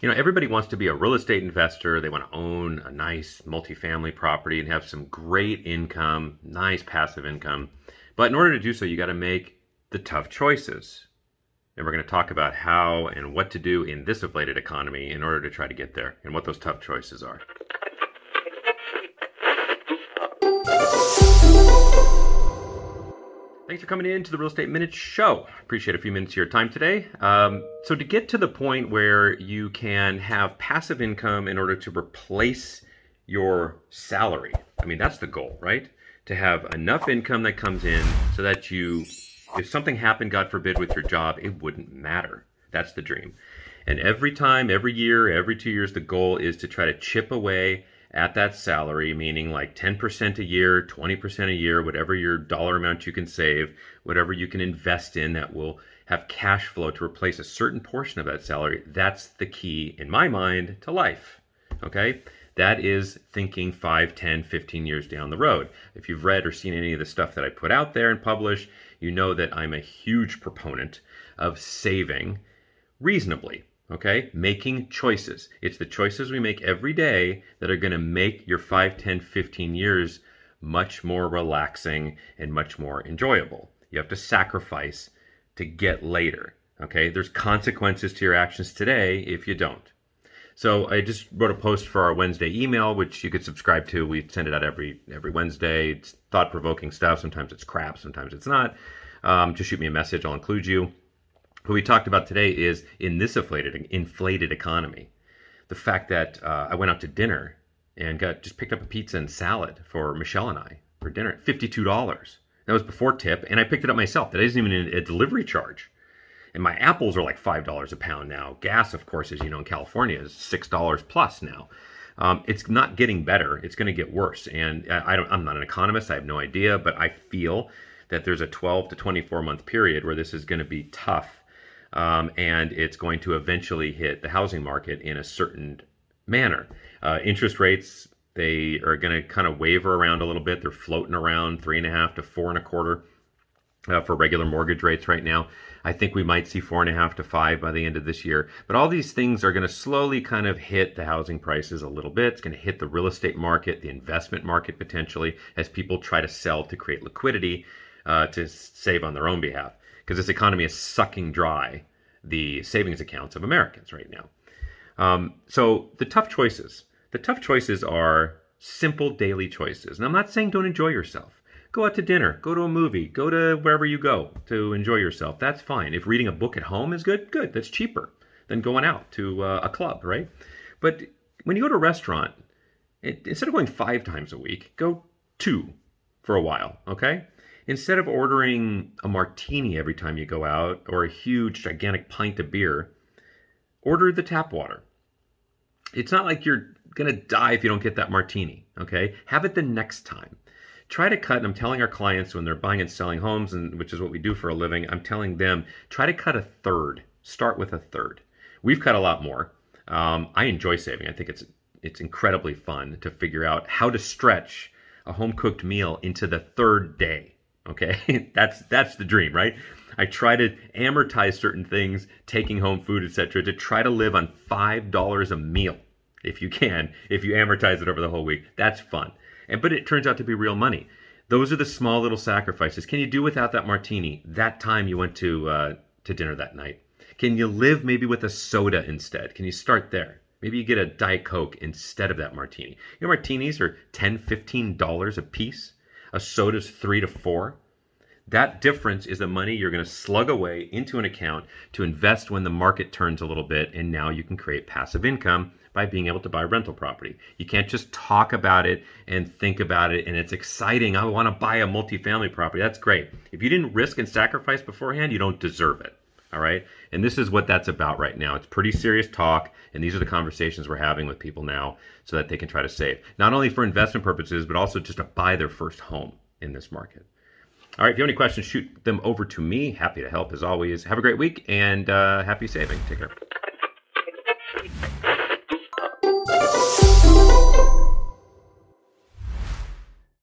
you know, everybody wants to be a real estate investor. They want to own a nice multifamily property and have some great income, nice passive income. But in order to do so, you got to make the tough choices. And we're going to talk about how and what to do in this inflated economy in order to try to get there and what those tough choices are. Thanks for coming in to the Real Estate Minute Show. Appreciate a few minutes of your time today. Um, so, to get to the point where you can have passive income in order to replace your salary, I mean, that's the goal, right? To have enough income that comes in so that you, if something happened, God forbid, with your job, it wouldn't matter. That's the dream. And every time, every year, every two years, the goal is to try to chip away at that salary, meaning like 10% a year, 20% a year, whatever your dollar amount you can save, whatever you can invest in that will have cash flow to replace a certain portion of that salary. That's the key, in my mind, to life. Okay? That is thinking 5, 10, 15 years down the road. If you've read or seen any of the stuff that I put out there and publish, you know that I'm a huge proponent of saving reasonably okay? Making choices. It's the choices we make every day that are going to make your 5, 10, 15 years much more relaxing and much more enjoyable. You have to sacrifice to get later, okay? There's consequences to your actions today if you don't. So I just wrote a post for our Wednesday email, which you could subscribe to. We send it out every every Wednesday. It's thought provoking stuff. Sometimes it's crap. Sometimes it's not. Um, just shoot me a message. I'll include you. What we talked about today is in this inflated inflated economy, the fact that uh, I went out to dinner and got just picked up a pizza and salad for Michelle and I for dinner, fifty two dollars. That was before tip, and I picked it up myself. That isn't even a delivery charge. And my apples are like five dollars a pound now. Gas, of course, as you know, in California is six dollars plus now. Um, it's not getting better. It's going to get worse. And I don't. I'm not an economist. I have no idea, but I feel that there's a 12 to 24 month period where this is going to be tough um, and it's going to eventually hit the housing market in a certain manner. Uh, interest rates they are going to kind of waver around a little bit. They're floating around three and a half to four and a quarter uh, for regular mortgage rates right now. I think we might see four and a half to five by the end of this year. But all these things are going to slowly kind of hit the housing prices a little bit. It's going to hit the real estate market, the investment market potentially, as people try to sell to create liquidity uh, to save on their own behalf because this economy is sucking dry the savings accounts of Americans right now. Um, so the tough choices, the tough choices are simple daily choices. And I'm not saying don't enjoy yourself. Go out to dinner, go to a movie, go to wherever you go to enjoy yourself. That's fine. If reading a book at home is good, good. That's cheaper than going out to uh, a club, right? But when you go to a restaurant, it, instead of going five times a week, go two for a while, okay? Instead of ordering a martini every time you go out or a huge, gigantic pint of beer, order the tap water. It's not like you're going to die if you don't get that martini, okay? Have it the next time. Try to cut, and I'm telling our clients when they're buying and selling homes, and which is what we do for a living, I'm telling them try to cut a third. Start with a third. We've cut a lot more. Um, I enjoy saving. I think it's it's incredibly fun to figure out how to stretch a home cooked meal into the third day. Okay, that's that's the dream, right? I try to amortize certain things, taking home food, etc., to try to live on five dollars a meal, if you can. If you amortize it over the whole week, that's fun. And but it turns out to be real money. Those are the small little sacrifices. Can you do without that martini? That time you went to uh, to dinner that night. Can you live maybe with a soda instead? Can you start there? Maybe you get a Diet Coke instead of that martini. Your martinis are $10, $15 a piece a soda's three to four. That difference is the money you're going to slug away into an account to invest when the market turns a little bit, and now you can create passive income by being able to buy rental property. You can't just talk about it and think about it, and it's exciting. I want to buy a multifamily property. That's great. If you didn't risk and sacrifice beforehand, you don't deserve it. All right. And this is what that's about right now. It's pretty serious talk. And these are the conversations we're having with people now so that they can try to save, not only for investment purposes, but also just to buy their first home in this market. All right. If you have any questions, shoot them over to me. Happy to help as always. Have a great week and uh, happy saving. Take care.